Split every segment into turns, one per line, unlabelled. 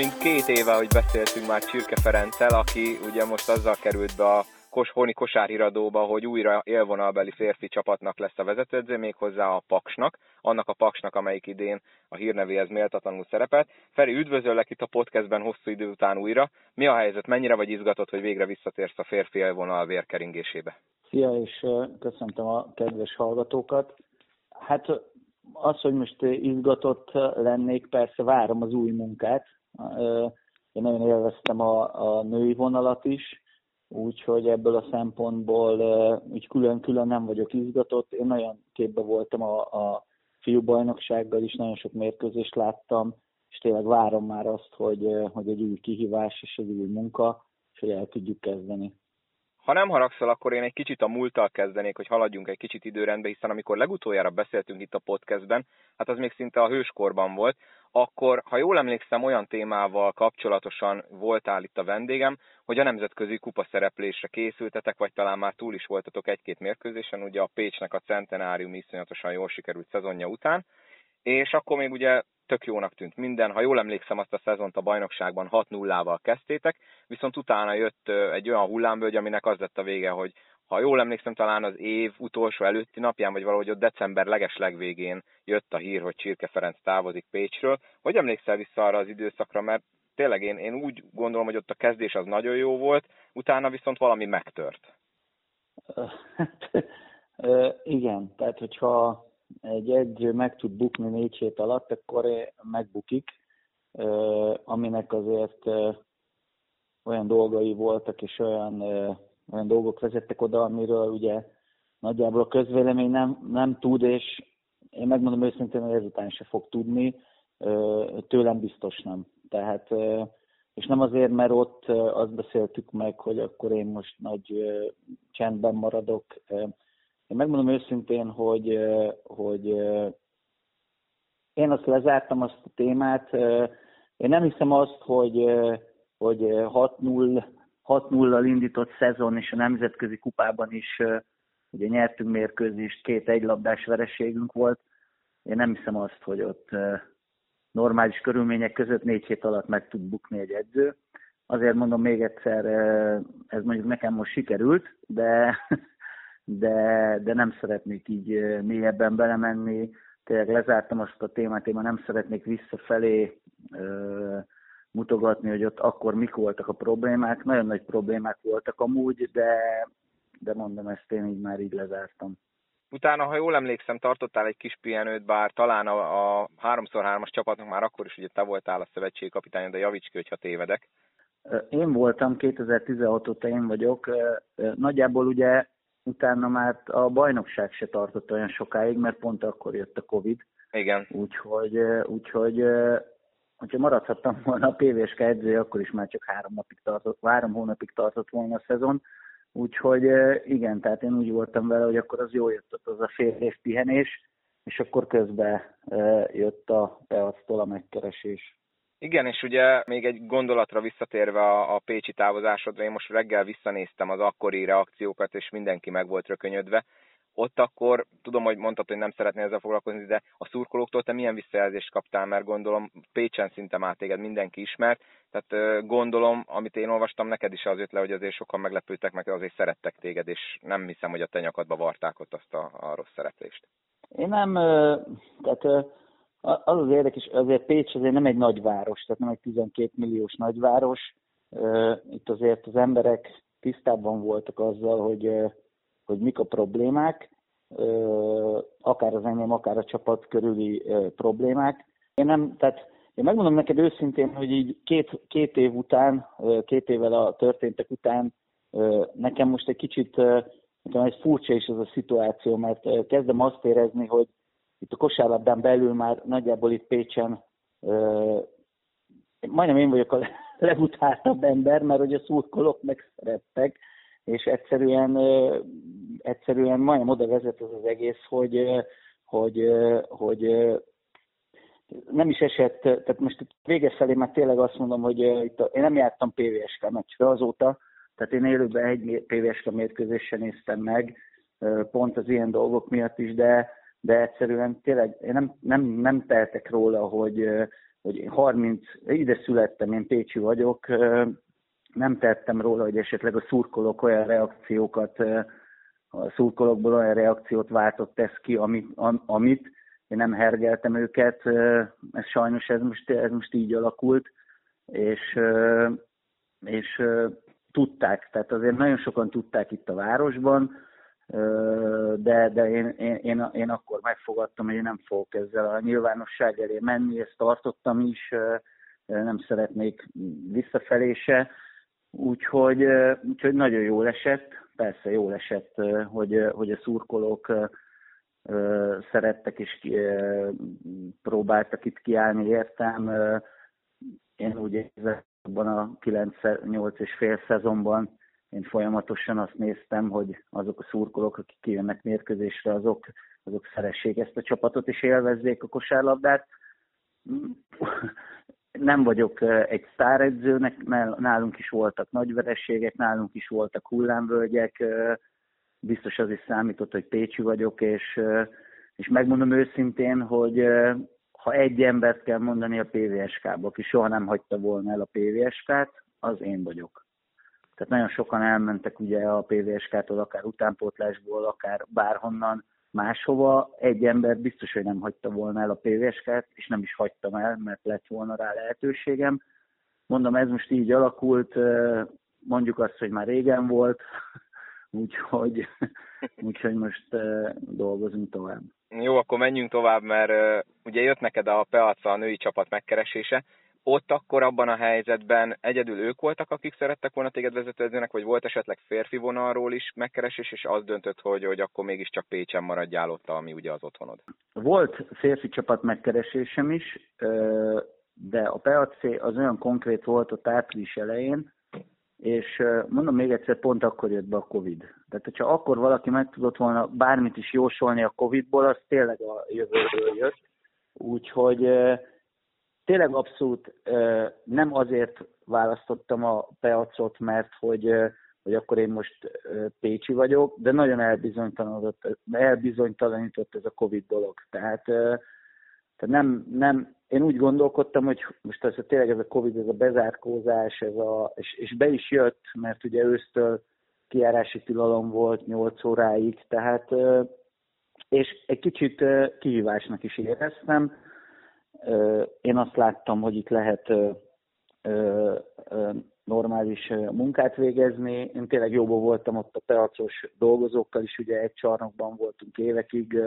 mint két éve, hogy beszéltünk már Csirke Ferenccel, aki ugye most azzal került be a Kos, Honi kosárhíradóba, hogy újra élvonalbeli férfi csapatnak lesz a vezetőedző, méghozzá a Paksnak, annak a Paksnak, amelyik idén a hírnevéhez méltatlanul szerepet. Feri, üdvözöllek itt a podcastben hosszú idő után újra. Mi a helyzet? Mennyire vagy izgatott, hogy végre visszatérsz a férfi élvonal vérkeringésébe?
Szia, és köszöntöm a kedves hallgatókat. Hát az, hogy most izgatott lennék, persze várom az új munkát. Én nagyon élveztem a, a női vonalat is, úgyhogy ebből a szempontból úgy külön-külön nem vagyok izgatott. Én nagyon képbe voltam a, a fiúbajnoksággal is, nagyon sok mérkőzést láttam, és tényleg várom már azt, hogy, hogy egy új kihívás és egy új munka, és hogy el tudjuk kezdeni.
Ha nem haragszol, akkor én egy kicsit a múlttal kezdenék, hogy haladjunk egy kicsit időrendbe, hiszen amikor legutoljára beszéltünk itt a podcastben, hát az még szinte a hőskorban volt, akkor, ha jól emlékszem, olyan témával kapcsolatosan voltál itt a vendégem, hogy a nemzetközi kupa szereplésre készültetek, vagy talán már túl is voltatok egy-két mérkőzésen, ugye a Pécsnek a centenárium iszonyatosan jól sikerült szezonja után, és akkor még ugye tök jónak tűnt minden. Ha jól emlékszem, azt a szezont a bajnokságban 6-0-val kezdtétek, viszont utána jött egy olyan hullámvölgy, aminek az lett a vége, hogy ha jól emlékszem, talán az év utolsó előtti napján, vagy valahogy ott december leges legvégén jött a hír, hogy Csirke Ferenc távozik Pécsről. Hogy emlékszel vissza arra az időszakra, mert tényleg én, én úgy gondolom, hogy ott a kezdés az nagyon jó volt, utána viszont valami megtört.
Hát, igen, tehát hogyha egy edző meg tud bukni négy hét alatt, akkor megbukik, aminek azért olyan dolgai voltak, és olyan, olyan dolgok vezettek oda, amiről ugye nagyjából a közvélemény nem, nem tud, és én megmondom őszintén, hogy ezután se fog tudni, tőlem biztos nem. Tehát, és nem azért, mert ott azt beszéltük meg, hogy akkor én most nagy csendben maradok, én megmondom őszintén, hogy, hogy én azt lezártam azt a témát. Én nem hiszem azt, hogy, hogy 6-0 6-0-al indított szezon és a nemzetközi kupában is ugye nyertünk mérkőzést, két egylabdás vereségünk volt. Én nem hiszem azt, hogy ott normális körülmények között négy hét alatt meg tud bukni egy edző. Azért mondom még egyszer, ez mondjuk nekem most sikerült, de de, de nem szeretnék így mélyebben belemenni. Tényleg lezártam azt a témát, én már nem szeretnék visszafelé mutogatni, hogy ott akkor mik voltak a problémák. Nagyon nagy problémák voltak amúgy, de, de mondom, ezt én így már így lezártam.
Utána, ha jól emlékszem, tartottál egy kis pihenőt, bár talán a, a 3x3-as csapatnak már akkor is ugye te voltál a szövetségi kapitány, de javíts ki, hogyha tévedek.
Én voltam, 2016 óta én vagyok. Nagyjából ugye utána már a bajnokság se tartott olyan sokáig, mert pont akkor jött a Covid.
Igen.
Úgyhogy, úgyhogy hogyha maradhattam volna a PVSK edző, akkor is már csak három, napig tartott, három hónapig tartott volna a szezon. Úgyhogy igen, tehát én úgy voltam vele, hogy akkor az jó jött az a fél év pihenés, és akkor közben jött a beasztól a megkeresés.
Igen, és ugye még egy gondolatra visszatérve a, a Pécsi távozásodra, én most reggel visszanéztem az akkori reakciókat, és mindenki meg volt rökönyödve. Ott akkor, tudom, hogy mondtad, hogy nem szeretnél ezzel foglalkozni, de a szurkolóktól te milyen visszajelzést kaptál, mert gondolom Pécsen szinte már téged mindenki ismert, tehát gondolom, amit én olvastam, neked is az jött le, hogy azért sokan meglepődtek, meg azért szerettek téged, és nem hiszem, hogy a te nyakadba varták ott azt a, a rossz szereplést.
Én nem, tehát az az érdekes, azért Pécs azért nem egy nagyváros, tehát nem egy 12 milliós nagyváros. Itt azért az emberek tisztában voltak azzal, hogy, hogy mik a problémák, akár az enyém, akár a csapat körüli problémák. Én nem, tehát én megmondom neked őszintén, hogy így két, két év után, két évvel a történtek után nekem most egy kicsit nekem egy furcsa is ez a szituáció, mert kezdem azt érezni, hogy itt a kosárlabdán belül már nagyjából itt Pécsen majdnem én vagyok a legutáltabb ember, mert hogy a szurkolók megszerettek, és egyszerűen, egyszerűen majdnem oda vezet az az egész, hogy, hogy, hogy nem is esett, tehát most vége felé már tényleg azt mondom, hogy itt a, én nem jártam PVSK meccsre azóta, tehát én élőben egy PVSK mérkőzésen néztem meg, pont az ilyen dolgok miatt is, de de egyszerűen tényleg én nem, nem, nem teltek róla, hogy, hogy 30, ide születtem, én Pécsi vagyok, nem tettem róla, hogy esetleg a szurkolók olyan reakciókat, a szurkolókból olyan reakciót váltott ez ki, amit, amit. Én nem hergeltem őket, ez sajnos ez most, ez most így alakult, és, és tudták, tehát azért nagyon sokan tudták itt a városban, de, de én, én, én, én akkor megfogadtam, hogy én nem fogok ezzel a nyilvánosság elé menni, ezt tartottam is, nem szeretnék visszafelé se, úgyhogy, úgyhogy nagyon jól esett, persze jól esett, hogy, hogy a szurkolók szerettek és próbáltak itt kiállni értem. Én úgy érzem, abban a 9-8 és fél szezonban én folyamatosan azt néztem, hogy azok a szurkolók, akik kijönnek mérkőzésre, azok, azok szeressék ezt a csapatot, és élvezzék a kosárlabdát. Nem vagyok egy sztáredzőnek, nálunk is voltak nagy verességek, nálunk is voltak hullámvölgyek, biztos az is számított, hogy Pécsi vagyok, és, és megmondom őszintén, hogy ha egy embert kell mondani a PVSK-ba, aki soha nem hagyta volna el a PVSK-t, az én vagyok. Tehát nagyon sokan elmentek ugye a PVSK-tól, akár utánpótlásból, akár bárhonnan máshova. Egy ember biztos, hogy nem hagyta volna el a PVSK-t, és nem is hagytam el, mert lett volna rá lehetőségem. Mondom, ez most így alakult, mondjuk azt, hogy már régen volt, úgyhogy, úgyhogy most dolgozunk tovább.
Jó, akkor menjünk tovább, mert ugye jött neked a Peaca a női csapat megkeresése, ott akkor abban a helyzetben egyedül ők voltak, akik szerettek volna téged vezetőedzőnek, vagy volt esetleg férfi vonalról is megkeresés, és az döntött, hogy, hogy akkor mégiscsak Pécsen maradjál ott, ami ugye az otthonod?
Volt férfi csapat megkeresésem is, de a PAC az olyan konkrét volt a április elején, és mondom még egyszer, pont akkor jött be a Covid. Tehát, hogyha akkor valaki meg tudott volna bármit is jósolni a Covid-ból, az tényleg a jövőből jött. Úgyhogy tényleg abszolút nem azért választottam a Peacot, mert hogy, hogy akkor én most Pécsi vagyok, de nagyon elbizonytalanított, elbizonytalanított ez a Covid dolog. Tehát, tehát nem, nem, én úgy gondolkodtam, hogy most ez a, tényleg ez a Covid, ez a bezárkózás, ez a, és, és be is jött, mert ugye ősztől kiárási tilalom volt 8 óráig, tehát és egy kicsit kihívásnak is éreztem, én azt láttam, hogy itt lehet normális munkát végezni. Én tényleg jóból voltam ott a peacos dolgozókkal is, ugye egy csarnokban voltunk évekig,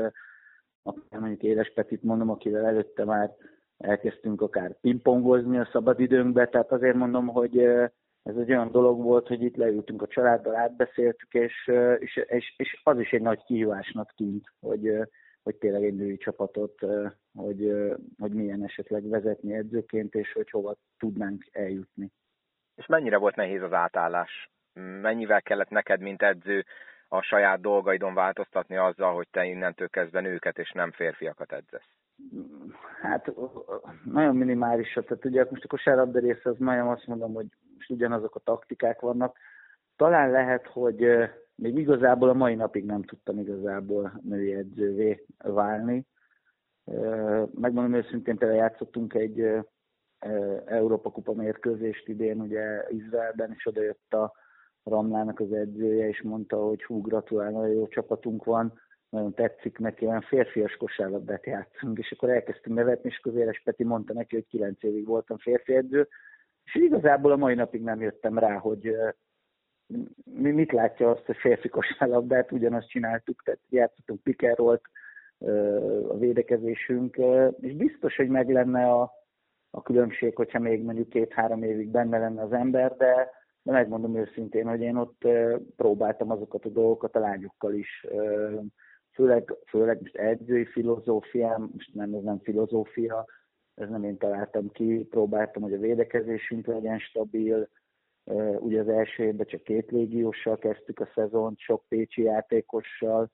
akár mondjuk Éles Petit mondom, akivel előtte már elkezdtünk akár pingpongozni a szabadidőnkbe, tehát azért mondom, hogy ez egy olyan dolog volt, hogy itt leültünk a családdal, átbeszéltük, és, és, és, és az is egy nagy kihívásnak tűnt, hogy, hogy tényleg egy női csapatot, hogy, hogy milyen esetleg vezetni edzőként, és hogy hova tudnánk eljutni.
És mennyire volt nehéz az átállás? Mennyivel kellett neked, mint edző, a saját dolgaidon változtatni azzal, hogy te innentől kezdve nőket és nem férfiakat edzesz?
Hát nagyon minimális, tehát ugye most a kosárlabda része az nagyon azt mondom, hogy most ugyanazok a taktikák vannak. Talán lehet, hogy még igazából a mai napig nem tudtam igazából női edzővé válni. Megmondom őszintén, például játszottunk egy Európa Kupa mérkőzést idén, ugye Izraelben, és oda jött a Ramlának az edzője, és mondta, hogy hú, gratulál, nagyon jó csapatunk van, nagyon tetszik neki, olyan férfias kosárlabdát játszunk, és akkor elkezdtünk nevetni, és Közéles Peti mondta neki, hogy kilenc évig voltam férfi edző, és igazából a mai napig nem jöttem rá, hogy mi mit látja azt a férfi kosárlabdát, ugyanazt csináltuk, tehát játszottunk pikerolt a védekezésünk, és biztos, hogy meg lenne a, a különbség, hogyha még mondjuk két-három évig benne lenne az ember, de, de megmondom őszintén, hogy én ott próbáltam azokat a dolgokat a lányokkal is, főleg, főleg most edzői filozófiám, most nem, ez nem filozófia, ez nem én találtam ki, próbáltam, hogy a védekezésünk legyen stabil, Ugye az első évben csak két légióssal kezdtük a szezont, sok pécsi játékossal,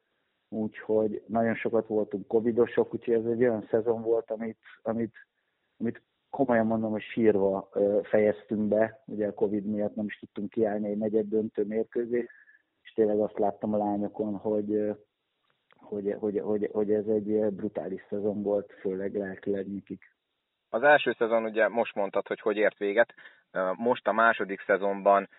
úgyhogy nagyon sokat voltunk covidosok, úgyhogy ez egy olyan szezon volt, amit, amit, amit komolyan mondom, hogy sírva fejeztünk be, ugye a Covid miatt nem is tudtunk kiállni egy negyed döntő mérkőzés, és tényleg azt láttam a lányokon, hogy, hogy, hogy, hogy, hogy ez egy brutális szezon volt, főleg lelkileg nekik.
Az első szezon ugye most mondtad, hogy hogy ért véget. Most a második szezonban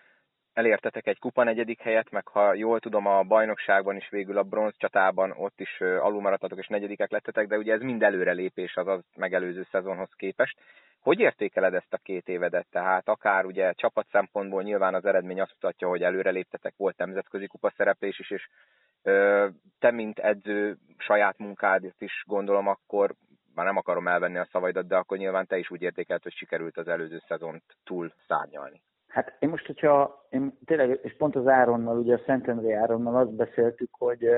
elértetek egy kupa negyedik helyet, meg ha jól tudom, a bajnokságban is végül a bronz csatában ott is alulmaradtatok és negyedikek lettetek, de ugye ez mind előrelépés az az megelőző szezonhoz képest. Hogy értékeled ezt a két évedet? Tehát akár ugye csapat szempontból nyilván az eredmény azt mutatja, hogy előreléptetek, volt nemzetközi kupa szereplés is, és te, mint edző, saját munkád is gondolom, akkor már nem akarom elvenni a szavaidat, de akkor nyilván te is úgy értékelt, hogy sikerült az előző szezont túl szárnyalni.
Hát én most, hogyha én tényleg, és pont az Áronnal, ugye a Szentendrei Áronnal azt beszéltük, hogy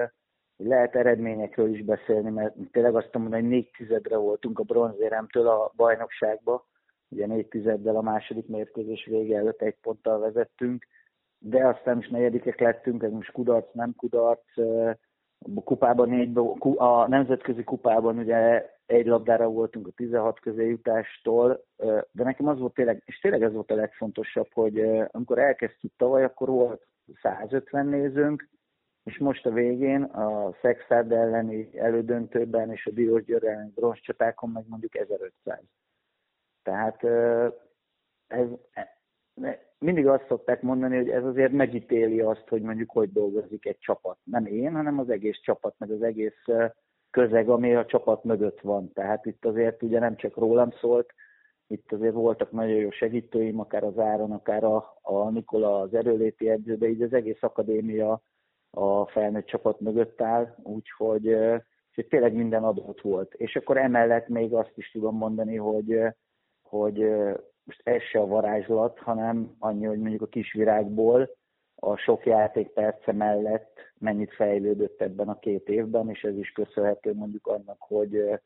lehet eredményekről is beszélni, mert tényleg azt mondom, hogy négy tizedre voltunk a bronzéremtől a bajnokságba, ugye négy tizeddel a második mérkőzés vége előtt egy ponttal vezettünk, de aztán is negyedikek lettünk, ez most kudarc, nem kudarc, a kupában négy, a nemzetközi kupában ugye egy labdára voltunk a 16 közé jutástól, de nekem az volt tényleg, és tényleg ez volt a legfontosabb, hogy amikor elkezdtük tavaly, akkor volt 150 nézőnk, és most a végén a Szexárd elleni elődöntőben és a Diós Győr elleni bronzcsatákon meg mondjuk 1500. Tehát ez, mindig azt szokták mondani, hogy ez azért megítéli azt, hogy mondjuk hogy dolgozik egy csapat. Nem én, hanem az egész csapat, meg az egész közeg, ami a csapat mögött van. Tehát itt azért ugye nem csak rólam szólt, itt azért voltak nagyon jó segítőim, akár az Áron, akár a, a Nikola az erőléti edző, de így az egész akadémia a felnőtt csapat mögött áll, úgyhogy és tényleg minden adott volt. És akkor emellett még azt is tudom mondani, hogy, hogy most ez se a varázslat, hanem annyi, hogy mondjuk a kisvirágból a sok játékperce mellett mennyit fejlődött ebben a két évben, és ez is köszönhető mondjuk annak, hogy,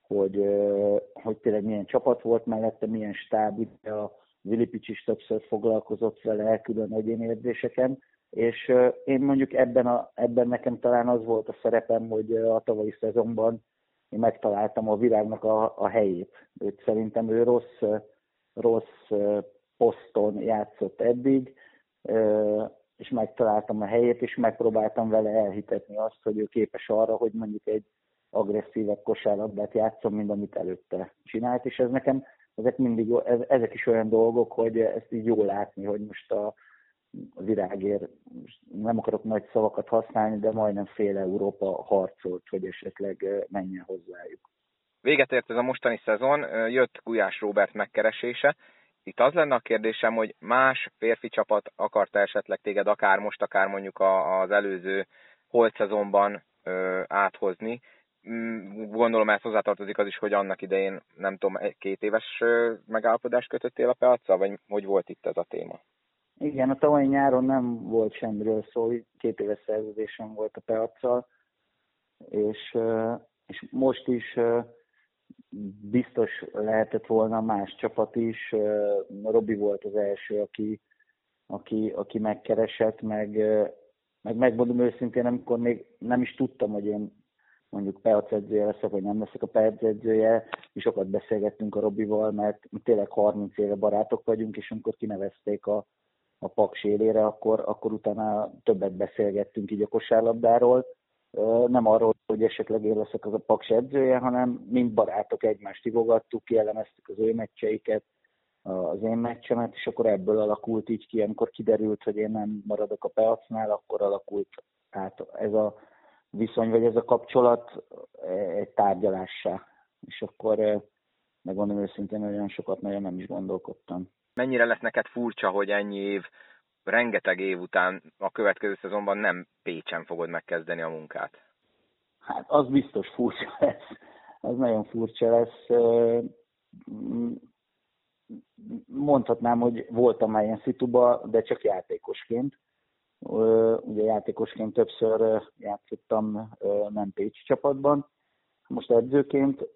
hogy, hogy tényleg milyen csapat volt mellette, milyen stáb, ugye a Vilipics is többször foglalkozott vele külön egyéni érzéseken, és én mondjuk ebben, a, ebben nekem talán az volt a szerepem, hogy a tavalyi szezonban én megtaláltam a virágnak a, a helyét. Őt szerintem ő rossz, rossz poszton játszott eddig, és megtaláltam a helyét, és megpróbáltam vele elhitetni azt, hogy ő képes arra, hogy mondjuk egy agresszívebb kosárlabdát játszom, mint amit előtte csinált, és ez nekem, ezek mindig, ezek is olyan dolgok, hogy ezt így jól látni, hogy most a, virágért, nem akarok nagy szavakat használni, de majdnem fél Európa harcolt, hogy esetleg menjen hozzájuk.
Véget ért ez a mostani szezon, jött Gulyás Robert megkeresése, itt az lenne a kérdésem, hogy más férfi csapat akarta esetleg téged akár most, akár mondjuk az előző holt szezonban áthozni. Mm, gondolom ez hozzátartozik az is, hogy annak idején, nem tudom, két éves megállapodást kötöttél a peaca, vagy hogy volt itt ez a téma?
Igen, a tavalyi nyáron nem volt semmiről szó, két éves szerződésem volt a peacsal, és, és most is biztos lehetett volna más csapat is. Robi volt az első, aki, aki, aki megkeresett, meg, meg megmondom őszintén, amikor még nem is tudtam, hogy én mondjuk PEAC edzője leszek, vagy nem leszek a PEAC edzője, és sokat beszélgettünk a Robival, mert tényleg 30 éve barátok vagyunk, és amikor kinevezték a, a Paks élére, akkor, akkor utána többet beszélgettünk így a kosárlabdáról, nem arról, hogy esetleg én leszek az a Paks edzője, hanem mind barátok egymást ivogattuk, kielemeztük az ő meccseiket, az én meccsemet, és akkor ebből alakult így ki, amikor kiderült, hogy én nem maradok a peacnál, akkor alakult át ez a viszony, vagy ez a kapcsolat egy tárgyalássá. És akkor megmondom őszintén, olyan sokat nagyon nem is gondolkodtam.
Mennyire lesz neked furcsa, hogy ennyi év rengeteg év után a következő szezonban nem Pécsen fogod megkezdeni a munkát.
Hát az biztos furcsa lesz. Az nagyon furcsa lesz. Mondhatnám, hogy voltam már ilyen szituba, de csak játékosként. Ugye játékosként többször játszottam nem Pécs csapatban. Most edzőként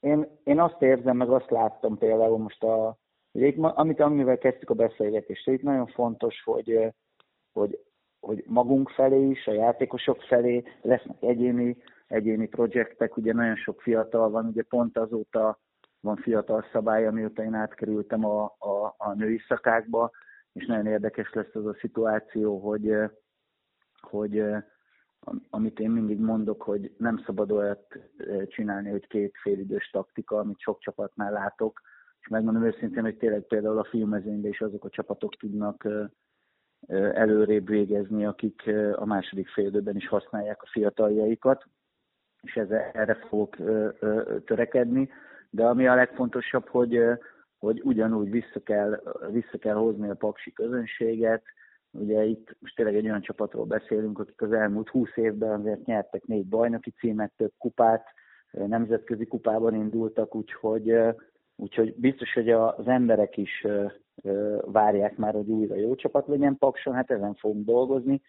én, én azt érzem, meg azt láttam például most a Ugye itt, amit, amivel kezdtük a beszélgetést, itt nagyon fontos, hogy, hogy, hogy magunk felé is, a játékosok felé lesznek egyéni, egyéni projektek, ugye nagyon sok fiatal van, ugye pont azóta van fiatal szabály, amióta én átkerültem a, a, a női szakákba, és nagyon érdekes lesz az a szituáció, hogy, hogy amit én mindig mondok, hogy nem szabad olyat csinálni, hogy két félidős taktika, amit sok csapatnál látok, és megmondom őszintén, hogy tényleg például a filmezőnyben is azok a csapatok tudnak előrébb végezni, akik a második félidőben is használják a fiataljaikat, és ezzel, erre fogok törekedni. De ami a legfontosabb, hogy, hogy ugyanúgy vissza kell, vissza kell hozni a paksi közönséget, Ugye itt most tényleg egy olyan csapatról beszélünk, akik az elmúlt húsz évben azért nyertek négy bajnoki címet, több kupát, nemzetközi kupában indultak, úgyhogy, úgyhogy biztos, hogy az emberek is várják már, hogy újra jó csapat legyen Pakson, hát ezen fogunk dolgozni.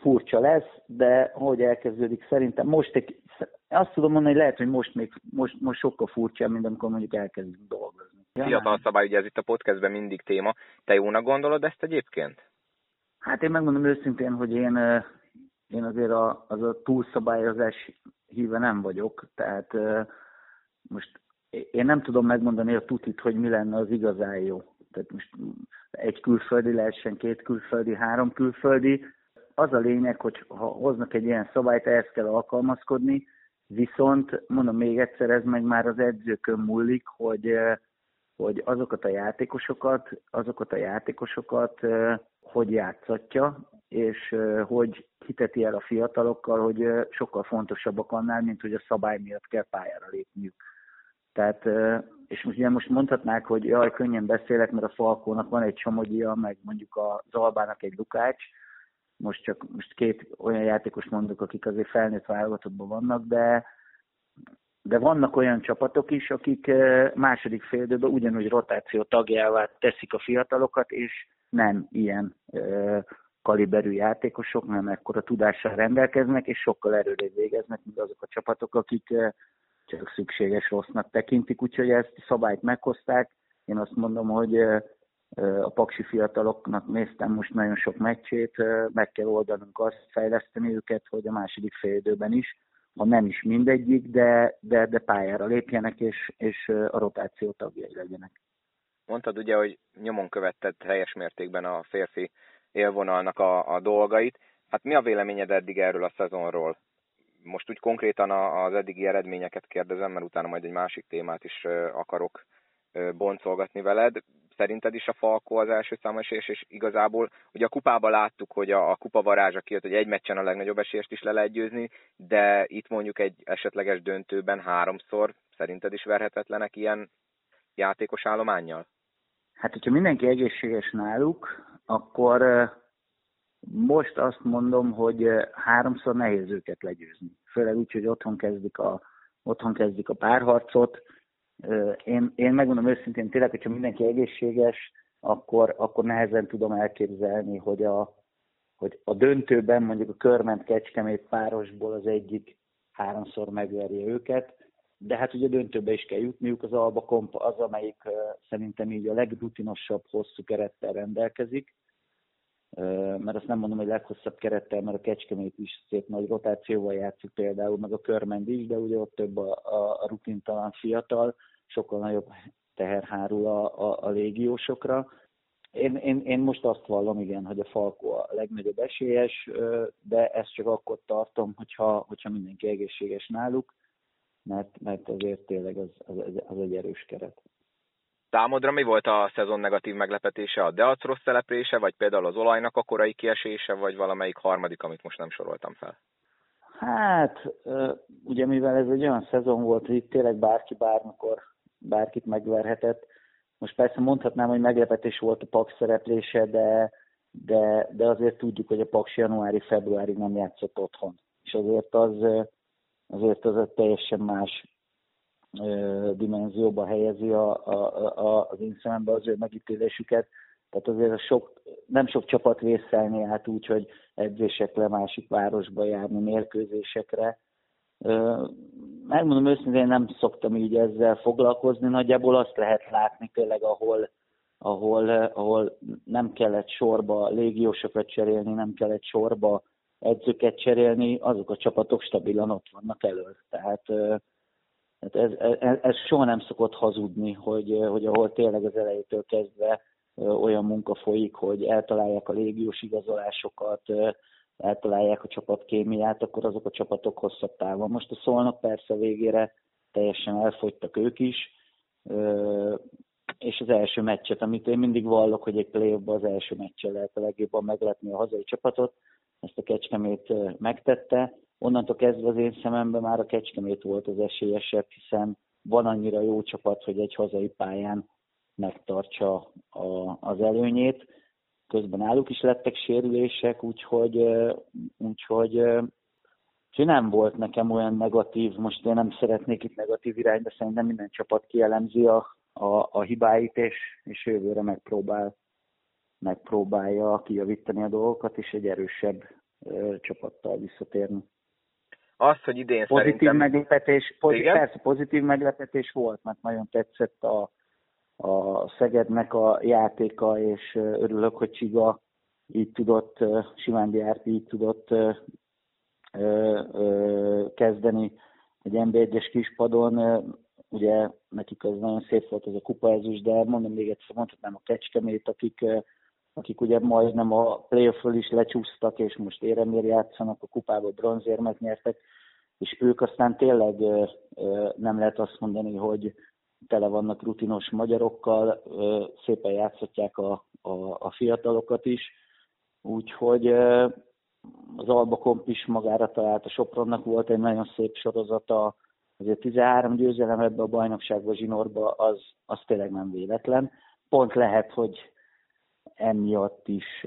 Furcsa lesz, de hogy elkezdődik szerintem most egy, azt tudom mondani, hogy lehet, hogy most még most, most sokkal furcsább, mint amikor mondjuk elkezdünk dolgozni.
Fiatal szabály, ugye ez itt a podcastben mindig téma. Te jónak gondolod ezt egyébként?
Hát én megmondom őszintén, hogy én, én azért a, az a túlszabályozás híve nem vagyok, tehát most én nem tudom megmondani a tutit, hogy mi lenne az igazán jó. Tehát most egy külföldi lehessen, két külföldi, három külföldi. Az a lényeg, hogy ha hoznak egy ilyen szabályt, ehhez kell alkalmazkodni, viszont mondom még egyszer, ez meg már az edzőkön múlik, hogy, hogy azokat a játékosokat, azokat a játékosokat hogy játszatja, és hogy hiteti el a fiatalokkal, hogy sokkal fontosabbak annál, mint hogy a szabály miatt kell pályára lépniük. Tehát, és most ugye most mondhatnák, hogy jaj, könnyen beszélek, mert a Falkónak van egy Csomogyia, meg mondjuk a Zalbának egy Lukács, most csak most két olyan játékos mondok, akik azért felnőtt válogatottban vannak, de de vannak olyan csapatok is, akik második félidőben ugyanúgy rotáció tagjává teszik a fiatalokat, és nem ilyen kaliberű játékosok, nem ekkora tudással rendelkeznek, és sokkal erőre végeznek, mint azok a csapatok, akik csak szükséges rossznak tekintik, úgyhogy ezt a szabályt meghozták. Én azt mondom, hogy a paksi fiataloknak néztem most nagyon sok meccsét, meg kell oldanunk azt, fejleszteni őket, hogy a második félidőben is, ha nem is mindegyik, de, de, de pályára lépjenek, és, és a rotáció tagjai legyenek.
Mondtad ugye, hogy nyomon követted teljes mértékben a férfi élvonalnak a, a dolgait. Hát mi a véleményed eddig erről a szezonról? Most úgy konkrétan az eddigi eredményeket kérdezem, mert utána majd egy másik témát is akarok boncolgatni veled. Szerinted is a Falko az első számú esélyes, és igazából ugye a kupában láttuk, hogy a, a kupa varázsa kijött, hogy egy meccsen a legnagyobb esélyest is le lehet győzni, de itt mondjuk egy esetleges döntőben háromszor szerinted is verhetetlenek ilyen játékos állományjal?
Hát, hogyha mindenki egészséges náluk, akkor most azt mondom, hogy háromszor nehéz őket legyőzni. Főleg úgy, hogy otthon kezdik a, otthon kezdik a párharcot. Én, én megmondom őszintén, tényleg, hogyha mindenki egészséges, akkor, akkor nehezen tudom elképzelni, hogy a, hogy a döntőben mondjuk a körment kecskemét párosból az egyik háromszor megverje őket, de hát ugye döntőbe is kell jutniuk, az Alba Komp az, amelyik szerintem így a legrutinosabb hosszú kerettel rendelkezik, mert azt nem mondom, hogy leghosszabb kerettel, mert a Kecskemét is szép nagy rotációval játszik például, meg a Körmend is, de ugye ott több a, a, a rutintalan fiatal, sokkal nagyobb teher hárul a, a, a légiósokra. Én, én, én most azt vallom, igen, hogy a Falko a legnagyobb esélyes, de ezt csak akkor tartom, hogyha, hogyha mindenki egészséges náluk mert, mert azért tényleg az, az, az egy erős keret.
Számodra mi volt a szezon negatív meglepetése? A Deac rossz telepése, vagy például az olajnak a korai kiesése, vagy valamelyik harmadik, amit most nem soroltam fel?
Hát, ugye mivel ez egy olyan szezon volt, hogy itt tényleg bárki bármikor bárkit megverhetett, most persze mondhatnám, hogy meglepetés volt a Paks szereplése, de, de, de azért tudjuk, hogy a Paks januári-februárig nem játszott otthon. És azért az, azért az egy teljesen más dimenzióba helyezi a, a, a, az én szemembe az ő megítélésüket. Tehát azért a sok, nem sok csapat vészelni át úgy, hogy edzésekre, másik városba járni, mérkőzésekre. Megmondom őszintén, nem szoktam így ezzel foglalkozni. Nagyjából azt lehet látni tényleg, ahol, ahol, ahol nem kellett sorba légiósokat cserélni, nem kellett sorba edzőket cserélni, azok a csapatok stabilan ott vannak elő. Tehát, tehát ez, ez, ez soha nem szokott hazudni, hogy, hogy ahol tényleg az elejétől kezdve olyan munka folyik, hogy eltalálják a légiós igazolásokat, eltalálják a csapatkémiát, akkor azok a csapatok hosszabb távon. Most a szólnak persze végére teljesen elfogytak ők is, és az első meccset, amit én mindig vallok, hogy egy play az első meccsen lehet a legjobban meglepni a hazai csapatot, ezt a Kecskemét megtette. Onnantól kezdve az én szememben már a Kecskemét volt az esélyesebb, hiszen van annyira jó csapat, hogy egy hazai pályán megtartsa a, az előnyét. Közben náluk is lettek sérülések, úgyhogy, úgyhogy, úgyhogy nem volt nekem olyan negatív, most én nem szeretnék itt negatív irányba, szerintem minden csapat kielemzi a, a, a hibáit, és, és jövőre megpróbál, megpróbálja kijavítani a dolgokat, és egy erősebb ö, csapattal visszatérni.
Azt, hogy idén
pozitív
szerintem...
meglepetés, pozitív, persze pozitív meglepetés volt, mert nagyon tetszett a, a Szegednek a játéka, és örülök, hogy Csiga így tudott, Simándi Árpi így tudott kezdeni egy NB1-es kispadon. Ugye nekik az nagyon szép volt ez a kupaezus, de mondom még egyszer, mondhatnám a Kecskemét, akik, akik ugye majdnem a playoff is lecsúsztak, és most éremér játszanak, a kupába bronzérmet nyertek, és ők aztán tényleg nem lehet azt mondani, hogy tele vannak rutinos magyarokkal, szépen játszhatják a, a, a fiatalokat is, úgyhogy az Alba Komp is magára talált, a Sopronnak volt egy nagyon szép sorozata, azért 13 győzelem ebbe a bajnokságba, zsinórba, az, az tényleg nem véletlen. Pont lehet, hogy emiatt is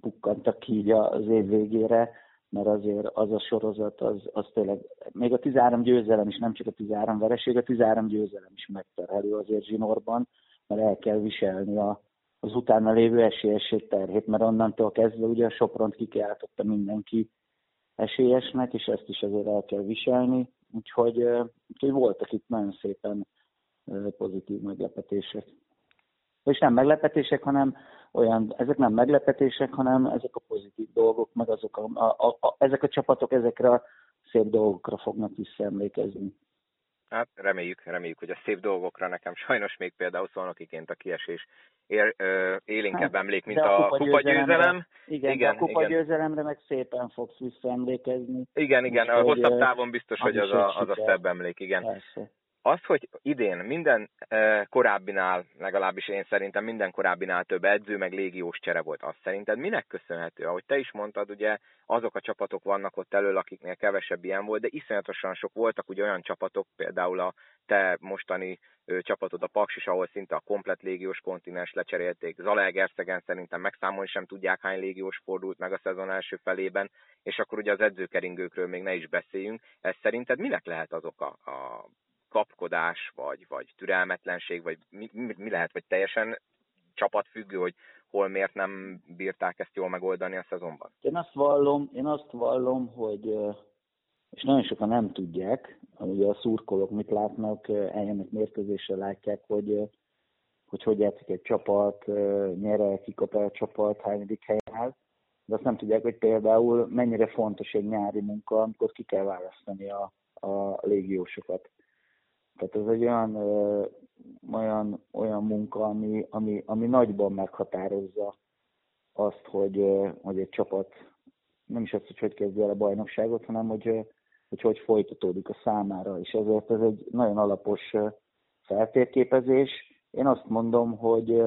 pukkantak ki így az év végére, mert azért az a sorozat, az, az tényleg, még a 13 győzelem is, nem csak a 13 vereség, a 13 győzelem is megterhelő azért zsinórban, mert el kell viselni a, az utána lévő esélyesség terhét, mert onnantól kezdve ugye a Sopront kikiáltotta mindenki esélyesnek, és ezt is azért el kell viselni, úgyhogy, úgyhogy voltak itt nagyon szépen pozitív meglepetések. És nem meglepetések, hanem olyan, ezek nem meglepetések, hanem ezek a pozitív dolgok, meg azok a, a, a, ezek a csapatok ezekre a szép dolgokra fognak visszaemlékezni.
Hát reméljük, reméljük, hogy a szép dolgokra nekem sajnos még például szolnokiként a kiesés ér, ö, élénkebb hát, emlék, mint a, a kupa győzelem.
Igen, igen, a kupa győzelemre meg szépen fogsz visszaemlékezni.
Igen, igen, a hosszabb távon biztos, hogy az a, az a szebb emlék, igen. Persze az, hogy idén minden e, korábbinál, legalábbis én szerintem minden korábbinál több edző, meg légiós csere volt, az szerinted minek köszönhető? Ahogy te is mondtad, ugye azok a csapatok vannak ott elől, akiknél kevesebb ilyen volt, de iszonyatosan sok voltak ugye olyan csapatok, például a te mostani csapatod a Paksis, ahol szinte a komplet légiós kontinens lecserélték. Zalaegerszegen szerintem megszámolni sem tudják, hány légiós fordult meg a szezon első felében, és akkor ugye az edzőkeringőkről még ne is beszéljünk. Ez szerinted minek lehet az oka? A kapkodás, vagy, vagy türelmetlenség, vagy mi, mi, mi lehet, vagy teljesen csapatfüggő, hogy hol miért nem bírták ezt jól megoldani a szezonban?
Én azt vallom, én azt vallom, hogy és nagyon sokan nem tudják, ugye a szurkolók mit látnak, eljönnek mérkőzésre, látják, hogy hogy hogy játszik egy csapat, nyere, kikap el a csapat, hányadik helyen áll, de azt nem tudják, hogy például mennyire fontos egy nyári munka, amikor ki kell választani a, a légiósokat. Tehát ez egy olyan, ö, olyan, olyan munka, ami, ami, ami nagyban meghatározza azt, hogy, hogy egy csapat nem is azt, hogy hogy kezdje el a bajnokságot, hanem hogy, hogy hogy folytatódik a számára, és ezért ez egy nagyon alapos feltérképezés. Én azt mondom, hogy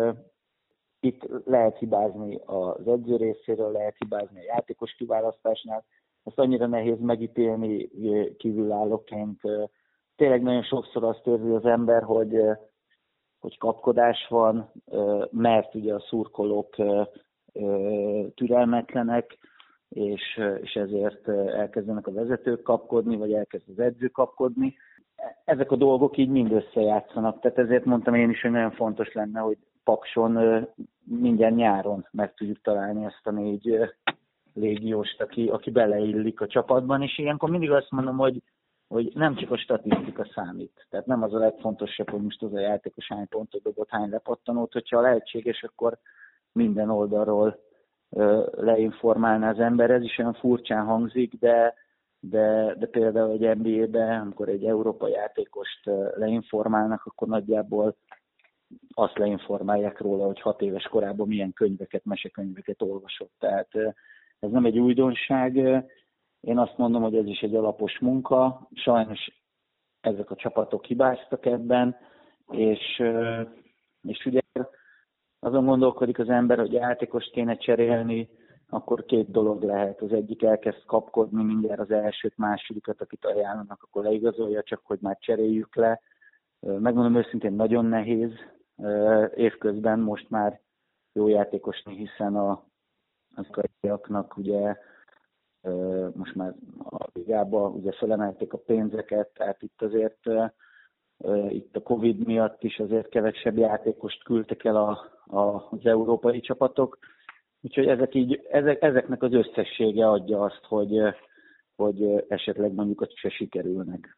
itt lehet hibázni az edző részéről, lehet hibázni a játékos kiválasztásnál, ezt annyira nehéz megítélni kívülállóként, tényleg nagyon sokszor azt érzi az ember, hogy, hogy kapkodás van, mert ugye a szurkolók türelmetlenek, és, és ezért elkezdenek a vezetők kapkodni, vagy elkezd az edző kapkodni. Ezek a dolgok így mind összejátszanak, tehát ezért mondtam én is, hogy nagyon fontos lenne, hogy Pakson minden nyáron meg tudjuk találni ezt a négy légióst, aki, aki beleillik a csapatban, és ilyenkor mindig azt mondom, hogy hogy nem csak a statisztika számít. Tehát nem az a legfontosabb, hogy most az a játékos hány pontot dobott, hány lepattanót, hogyha lehetséges, akkor minden oldalról leinformálna az ember. Ez is olyan furcsán hangzik, de, de, de például egy NBA-ben, amikor egy európai játékost leinformálnak, akkor nagyjából azt leinformálják róla, hogy hat éves korában milyen könyveket, mesekönyveket olvasott. Tehát ez nem egy újdonság. Én azt mondom, hogy ez is egy alapos munka. Sajnos ezek a csapatok hibáztak ebben, és, és ugye azon gondolkodik az ember, hogy játékost kéne cserélni, akkor két dolog lehet. Az egyik elkezd kapkodni mindjárt az elsőt, másodikat, akit ajánlanak, akkor leigazolja, csak hogy már cseréljük le. Megmondom őszintén, nagyon nehéz évközben most már jó játékosni, hiszen a, az ugye most már a ligába ugye felemelték a pénzeket, tehát itt azért itt a Covid miatt is azért kevesebb játékost küldtek el a, a, az európai csapatok, Úgyhogy ezek így, ezek, ezeknek az összessége adja azt, hogy, hogy esetleg mondjuk se sikerülnek.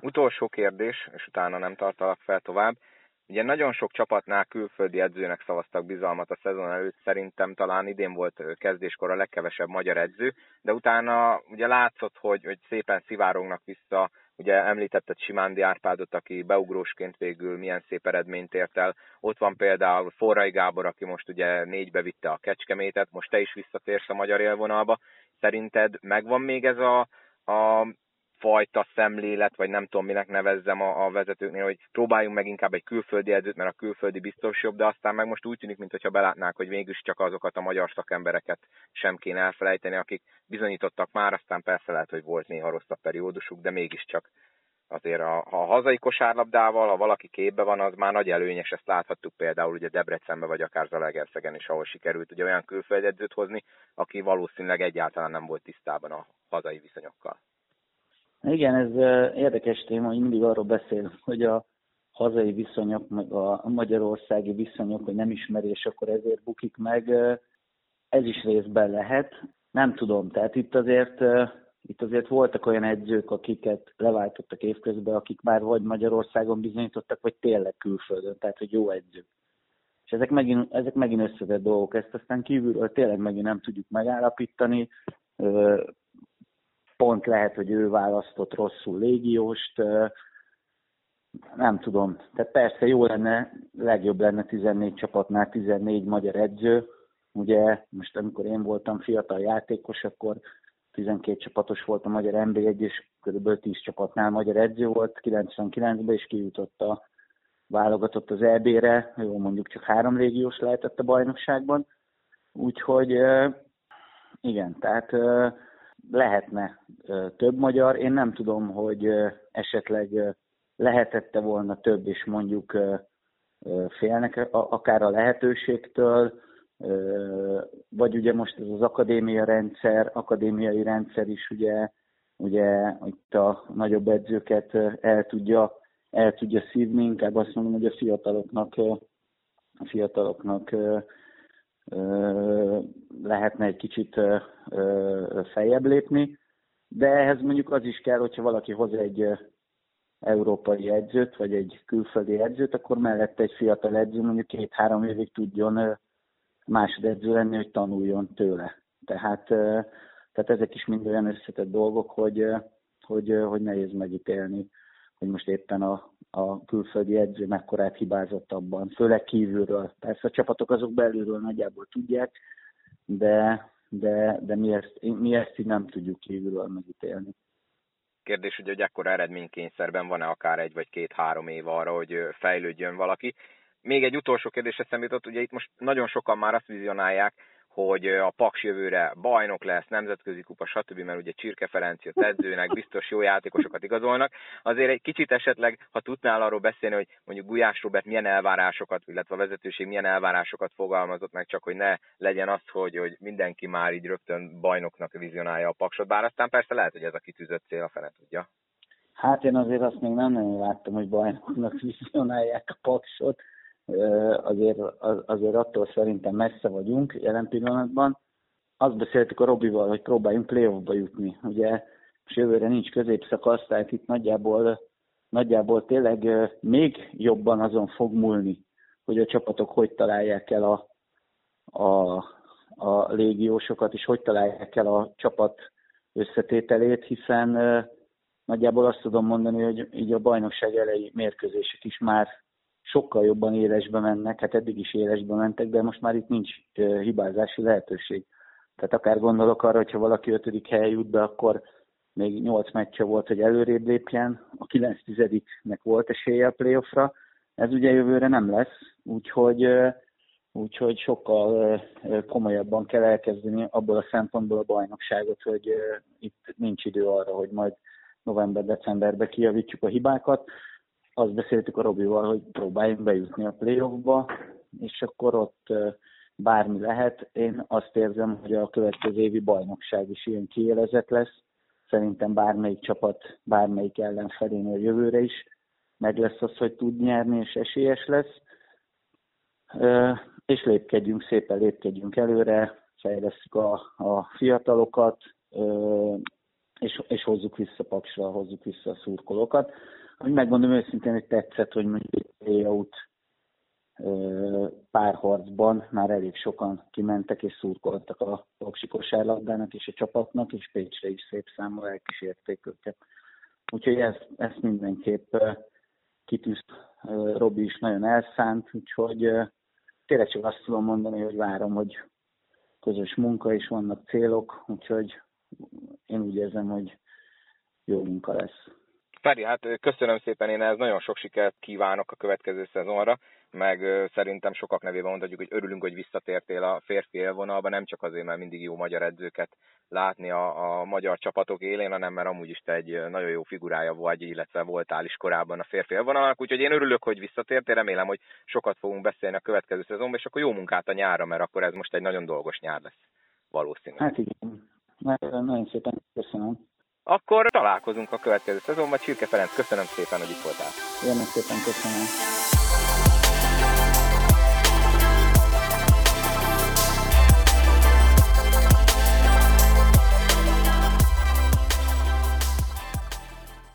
Utolsó kérdés, és utána nem tartalak fel tovább. Ugye nagyon sok csapatnál külföldi edzőnek szavaztak bizalmat a szezon előtt, szerintem talán idén volt kezdéskor a legkevesebb magyar edző, de utána ugye látszott, hogy, hogy szépen szivárognak vissza Ugye említetted Simándi Árpádot, aki beugrósként végül milyen szép eredményt ért el. Ott van például Forrai Gábor, aki most ugye négybe vitte a Kecskemétet, most te is visszatérsz a magyar élvonalba. Szerinted megvan még ez a, a fajta szemlélet, vagy nem tudom, minek nevezzem a, a vezetőknél, hogy próbáljunk meg inkább egy külföldi edzőt, mert a külföldi biztos jobb, de aztán meg most úgy tűnik, mintha belátnák, hogy mégis csak azokat a magyar szakembereket sem kéne elfelejteni, akik bizonyítottak már, aztán persze lehet, hogy volt néha rosszabb periódusuk, de mégiscsak azért a, a hazai kosárlabdával, ha valaki képbe van, az már nagy előnyes, ezt láthattuk például ugye Debrecenbe, vagy akár Zalaegerszegen is, ahol sikerült ugye olyan külföldi edzőt hozni, aki valószínűleg egyáltalán nem volt tisztában a hazai viszonyokkal.
Igen, ez érdekes téma, hogy mindig arról beszél, hogy a hazai viszonyok, meg a magyarországi viszonyok, hogy nem ismerés, akkor ezért bukik meg. Ez is részben lehet. Nem tudom, tehát itt azért, itt azért voltak olyan edzők, akiket leváltottak évközben, akik már vagy Magyarországon bizonyítottak, vagy tényleg külföldön, tehát hogy jó edzők. És ezek megint, ezek megint összetett dolgok, ezt aztán kívülről tényleg megint nem tudjuk megállapítani pont lehet, hogy ő választott rosszul légióst, nem tudom. Tehát persze jó lenne, legjobb lenne 14 csapatnál 14 magyar edző. Ugye most amikor én voltam fiatal játékos, akkor 12 csapatos volt a magyar NB1, és kb. 10 csapatnál magyar edző volt 99-ben, és kijutott a válogatott az EB-re, jó mondjuk csak három régiós lehetett a bajnokságban. Úgyhogy igen, tehát lehetne több magyar. Én nem tudom, hogy esetleg lehetette volna több, és mondjuk félnek akár a lehetőségtől, vagy ugye most ez az akadémia rendszer, akadémiai rendszer is ugye, ugye itt a nagyobb edzőket el tudja, el tudja szívni, inkább azt mondom, hogy a fiataloknak, a fiataloknak lehetne egy kicsit feljebb lépni, de ehhez mondjuk az is kell, hogyha valaki hoz egy európai edzőt, vagy egy külföldi edzőt, akkor mellette egy fiatal edző mondjuk két-három évig tudjon másodedző lenni, hogy tanuljon tőle. Tehát, tehát ezek is mind olyan összetett dolgok, hogy, hogy, hogy nehéz megítélni, hogy most éppen a, a külföldi edző mekkorát hibázott abban, főleg kívülről. Persze a csapatok azok belülről nagyjából tudják, de, de, de mi, ezt, mi ezt így nem tudjuk kívülről megítélni.
Kérdés, hogy, hogy ekkora eredménykényszerben van-e akár egy vagy két-három év arra, hogy fejlődjön valaki. Még egy utolsó kérdés eszembe jutott, ugye itt most nagyon sokan már azt vizionálják, hogy a Paks jövőre bajnok lesz, nemzetközi kupa, stb., mert ugye Csirke Ferenc jött edzőnek, biztos jó játékosokat igazolnak. Azért egy kicsit esetleg, ha tudnál arról beszélni, hogy mondjuk Gulyás Robert milyen elvárásokat, illetve a vezetőség milyen elvárásokat fogalmazott meg, csak hogy ne legyen az, hogy, hogy mindenki már így rögtön bajnoknak vizionálja a Paksot, bár aztán persze lehet, hogy ez a kitűzött cél, a fene tudja.
Hát én azért azt még nem nagyon láttam, hogy bajnoknak vizionálják a Paksot azért, azért attól szerintem messze vagyunk jelen pillanatban. Azt beszéltük a Robival, hogy próbáljunk playoffba jutni. Ugye most jövőre nincs középszakasz, tehát itt nagyjából, nagyjából tényleg még jobban azon fog múlni, hogy a csapatok hogy találják el a, a, a légiósokat, és hogy találják el a csapat összetételét, hiszen nagyjából azt tudom mondani, hogy így a bajnokság elejé mérkőzések is már sokkal jobban élesbe mennek, hát eddig is élesbe mentek, de most már itt nincs hibázási lehetőség. Tehát akár gondolok arra, hogyha valaki ötödik helyen jut be, akkor még nyolc meccse volt, hogy előrébb lépjen, a kilenc tizediknek volt esélye a playoffra, ez ugye jövőre nem lesz, úgyhogy, úgyhogy sokkal komolyabban kell elkezdeni abból a szempontból a bajnokságot, hogy itt nincs idő arra, hogy majd november-decemberben kijavítsuk a hibákat. Azt beszéltük a Robival, hogy próbáljunk bejutni a playoffba, és akkor ott bármi lehet. Én azt érzem, hogy a következő évi bajnokság is ilyen kiélezett lesz. Szerintem bármelyik csapat, bármelyik ellenfelénél jövőre is meg lesz az, hogy tud nyerni, és esélyes lesz. És lépkedjünk, szépen lépkedjünk előre, fejlesztjük a, a fiatalokat, és, és hozzuk vissza Paksra, hozzuk vissza a szurkolókat. Hogy megmondom őszintén, hogy tetszett, hogy mondjuk layout párharcban már elég sokan kimentek és szurkoltak a Paksi kosárlabdának és a csapatnak, és Pécsre is szép számmal elkísérték őket. Úgyhogy ezt, ezt mindenképp kitűzt Robi is nagyon elszánt, úgyhogy tényleg csak azt tudom mondani, hogy várom, hogy közös munka és vannak célok, úgyhogy én úgy érzem, hogy jó munka lesz.
Feri, hát köszönöm szépen, én ez nagyon sok sikert kívánok a következő szezonra, meg szerintem sokak nevében mondhatjuk, hogy örülünk, hogy visszatértél a férfi élvonalba, nem csak azért, mert mindig jó magyar edzőket látni a, a magyar csapatok élén, hanem mert amúgy is te egy nagyon jó figurája vagy, illetve voltál is korábban a férfi élvonalnak, úgyhogy én örülök, hogy visszatértél, remélem, hogy sokat fogunk beszélni a következő szezonban, és akkor jó munkát a nyára, mert akkor ez most egy nagyon dolgos nyár lesz valószínűleg.
Hát igen, nagyon, szépen köszönöm.
Akkor találkozunk a következő szezonban. Csirke Ferenc, köszönöm szépen, hogy itt voltál.
Én szépen köszönöm.